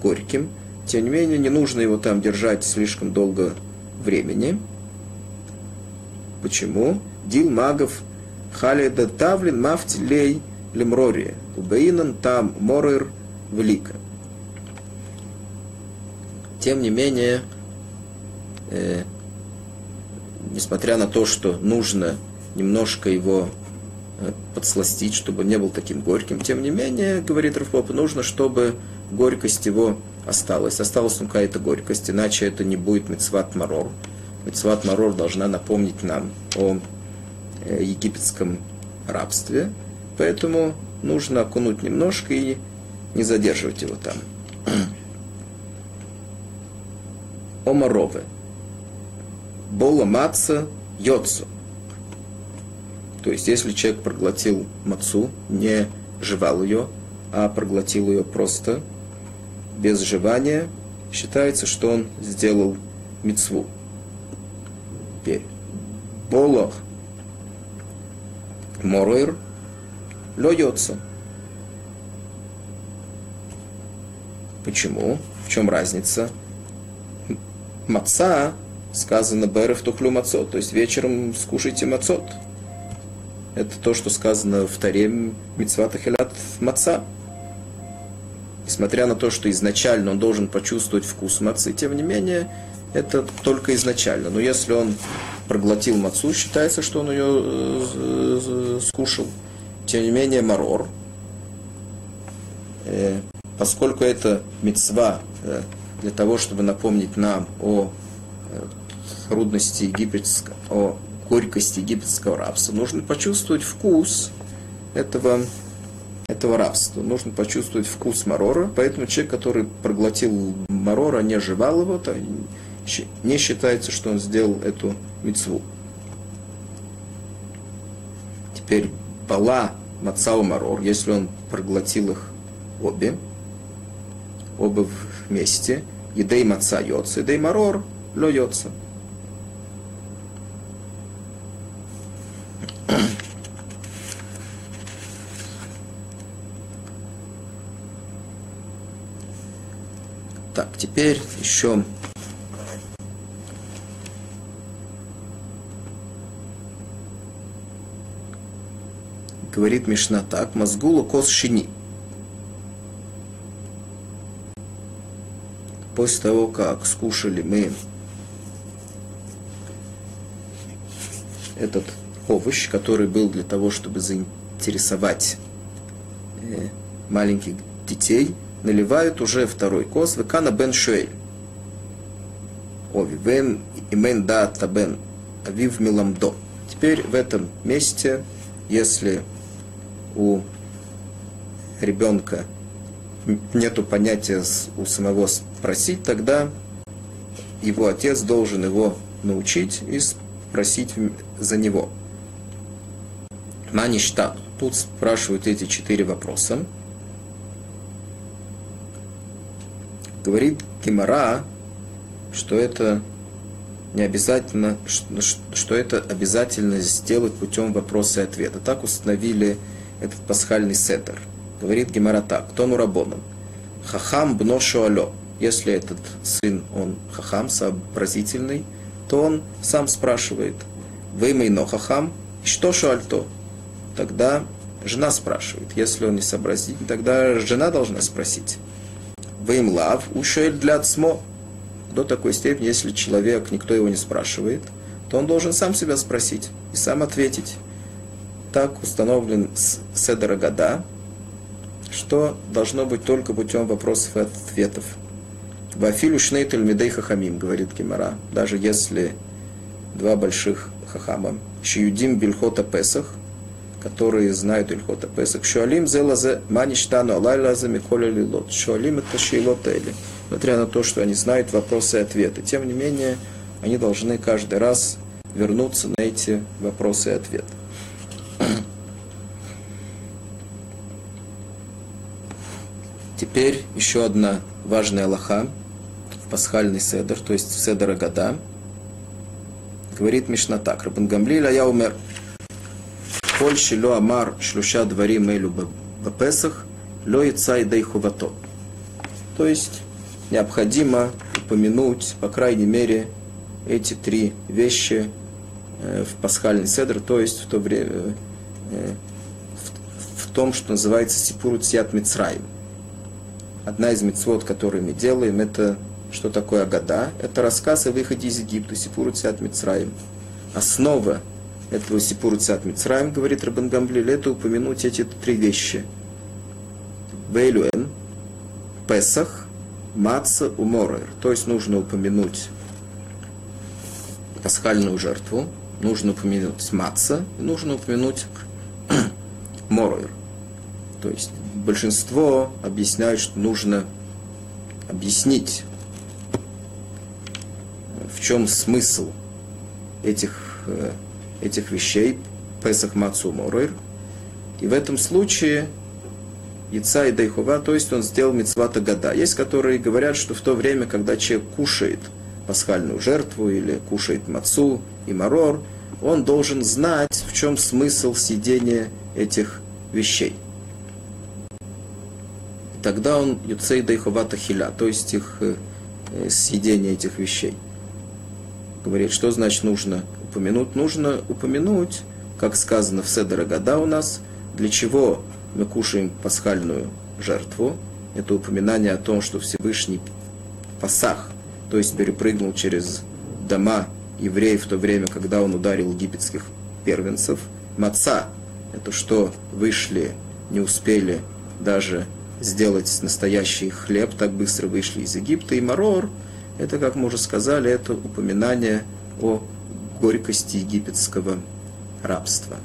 A: горьким, тем не менее, не нужно его там держать слишком долго времени. Почему? Дил магов халида тавлин мафтилей лемрори. Убейнан там морыр велика. Тем не менее, э, несмотря на то, что нужно немножко его э, подсластить, чтобы не был таким горьким, тем не менее, говорит Рафпоп, нужно, чтобы горькость его осталась. Осталась ну какая-то горькость, иначе это не будет мецват марор. Мецват марор должна напомнить нам о э, египетском рабстве, поэтому нужно окунуть немножко и не задерживать его там. Омаровы. Бола маца йоцу. То есть, если человек проглотил мацу, не жевал ее, а проглотил ее просто без жевания, считается, что он сделал мецву. Болох моройр льется. Почему? В чем разница? Маца сказано берев тухлю мацот, то есть вечером скушайте мацот. Это то, что сказано в Таре Мицвата Хилят Маца. Несмотря на то, что изначально он должен почувствовать вкус мацы, тем не менее, это только изначально. Но если он проглотил мацу, считается, что он ее э, скушал. Тем не менее, марор, э, поскольку это мецва э, для того, чтобы напомнить нам о трудности египетского, о горькости египетского рабства, нужно почувствовать вкус этого, этого рабства. Нужно почувствовать вкус марора. Поэтому человек, который проглотил марора, не жевал его, то не считается, что он сделал эту мецву. Теперь бала мацау марор, если он проглотил их обе, оба вместе, едей маца йоца, едей марор ло йоца. Теперь еще говорит Мишна так, мозгула кос шини. После того, как скушали мы этот овощ, который был для того, чтобы заинтересовать э, маленьких детей – наливают уже второй кос, векана бен шуэль. Ови, вен имен дата бен авив миламдо. Теперь в этом месте, если у ребенка нету понятия у самого спросить, тогда его отец должен его научить и спросить за него. Маништан. Тут спрашивают эти четыре вопроса. Говорит Гимара, что это не обязательно, что, это обязательно сделать путем вопроса и ответа. Так установили этот пасхальный сетер. Говорит Гимара так, тону рабоном. Хахам бно шуалё. Если этот сын, он хахам, сообразительный, то он сам спрашивает, вы но хахам, что шуальто? Тогда жена спрашивает. Если он не сообразительный, тогда жена должна спросить. Веймлав ушель для цмо. До такой степени, если человек, никто его не спрашивает, то он должен сам себя спросить и сам ответить. Так установлен Седера Года, что должно быть только путем вопросов и ответов. Вафилю шнейтель медей хахамим, говорит Гимара, даже если два больших хахама, шиюдим бельхота песах, которые знают Ильхота Песах. Шуалим зелазе маништану алайлазе миколя лилот. Шуалим это шейлот эли. Несмотря на то, что они знают вопросы и ответы. Тем не менее, они должны каждый раз вернуться на эти вопросы и ответы. Теперь еще одна важная лоха в пасхальный седер, то есть в седера года. Говорит Мишна так, Рабан Гамлиль, а я умер коль шило амар шлюша дворим элю бапесах, ло и цай дай хувато. То есть необходимо упомянуть, по крайней мере, эти три вещи э, в пасхальный седр, то есть в то время э, в, в том, что называется сипуру цят мицраим. Одна из мецвод, которые мы делаем, это что такое Агада? Это рассказ о выходе из Египта, сипуру цят мицраим. Основа этого Сипур Цат Мицраем, говорит Рабан Гамблиль, это упомянуть эти три вещи. Вейлюэн, Песах, Маца, Уморер. То есть нужно упомянуть пасхальную жертву, нужно упомянуть Маца, нужно упомянуть Морер. То есть большинство объясняют, что нужно объяснить, в чем смысл этих э, этих вещей, Песах Мацу Моройр. И в этом случае Яца и Дайхова, то есть он сделал мецвата года. Есть, которые говорят, что в то время, когда человек кушает пасхальную жертву или кушает мацу и марор, он должен знать, в чем смысл сидения этих вещей. Тогда он Юцей Дайхова Тахиля, то есть их э, съедение этих вещей. Говорит, что значит нужно упомянуть, нужно упомянуть, как сказано в Седера Года у нас, для чего мы кушаем пасхальную жертву. это упоминание о том, что Всевышний Пасах, то есть перепрыгнул через дома евреев в то время, когда он ударил египетских первенцев. Маца – это что вышли, не успели даже сделать настоящий хлеб, так быстро вышли из Египта. И марор – это, как мы уже сказали, это упоминание о горькости египетского рабства.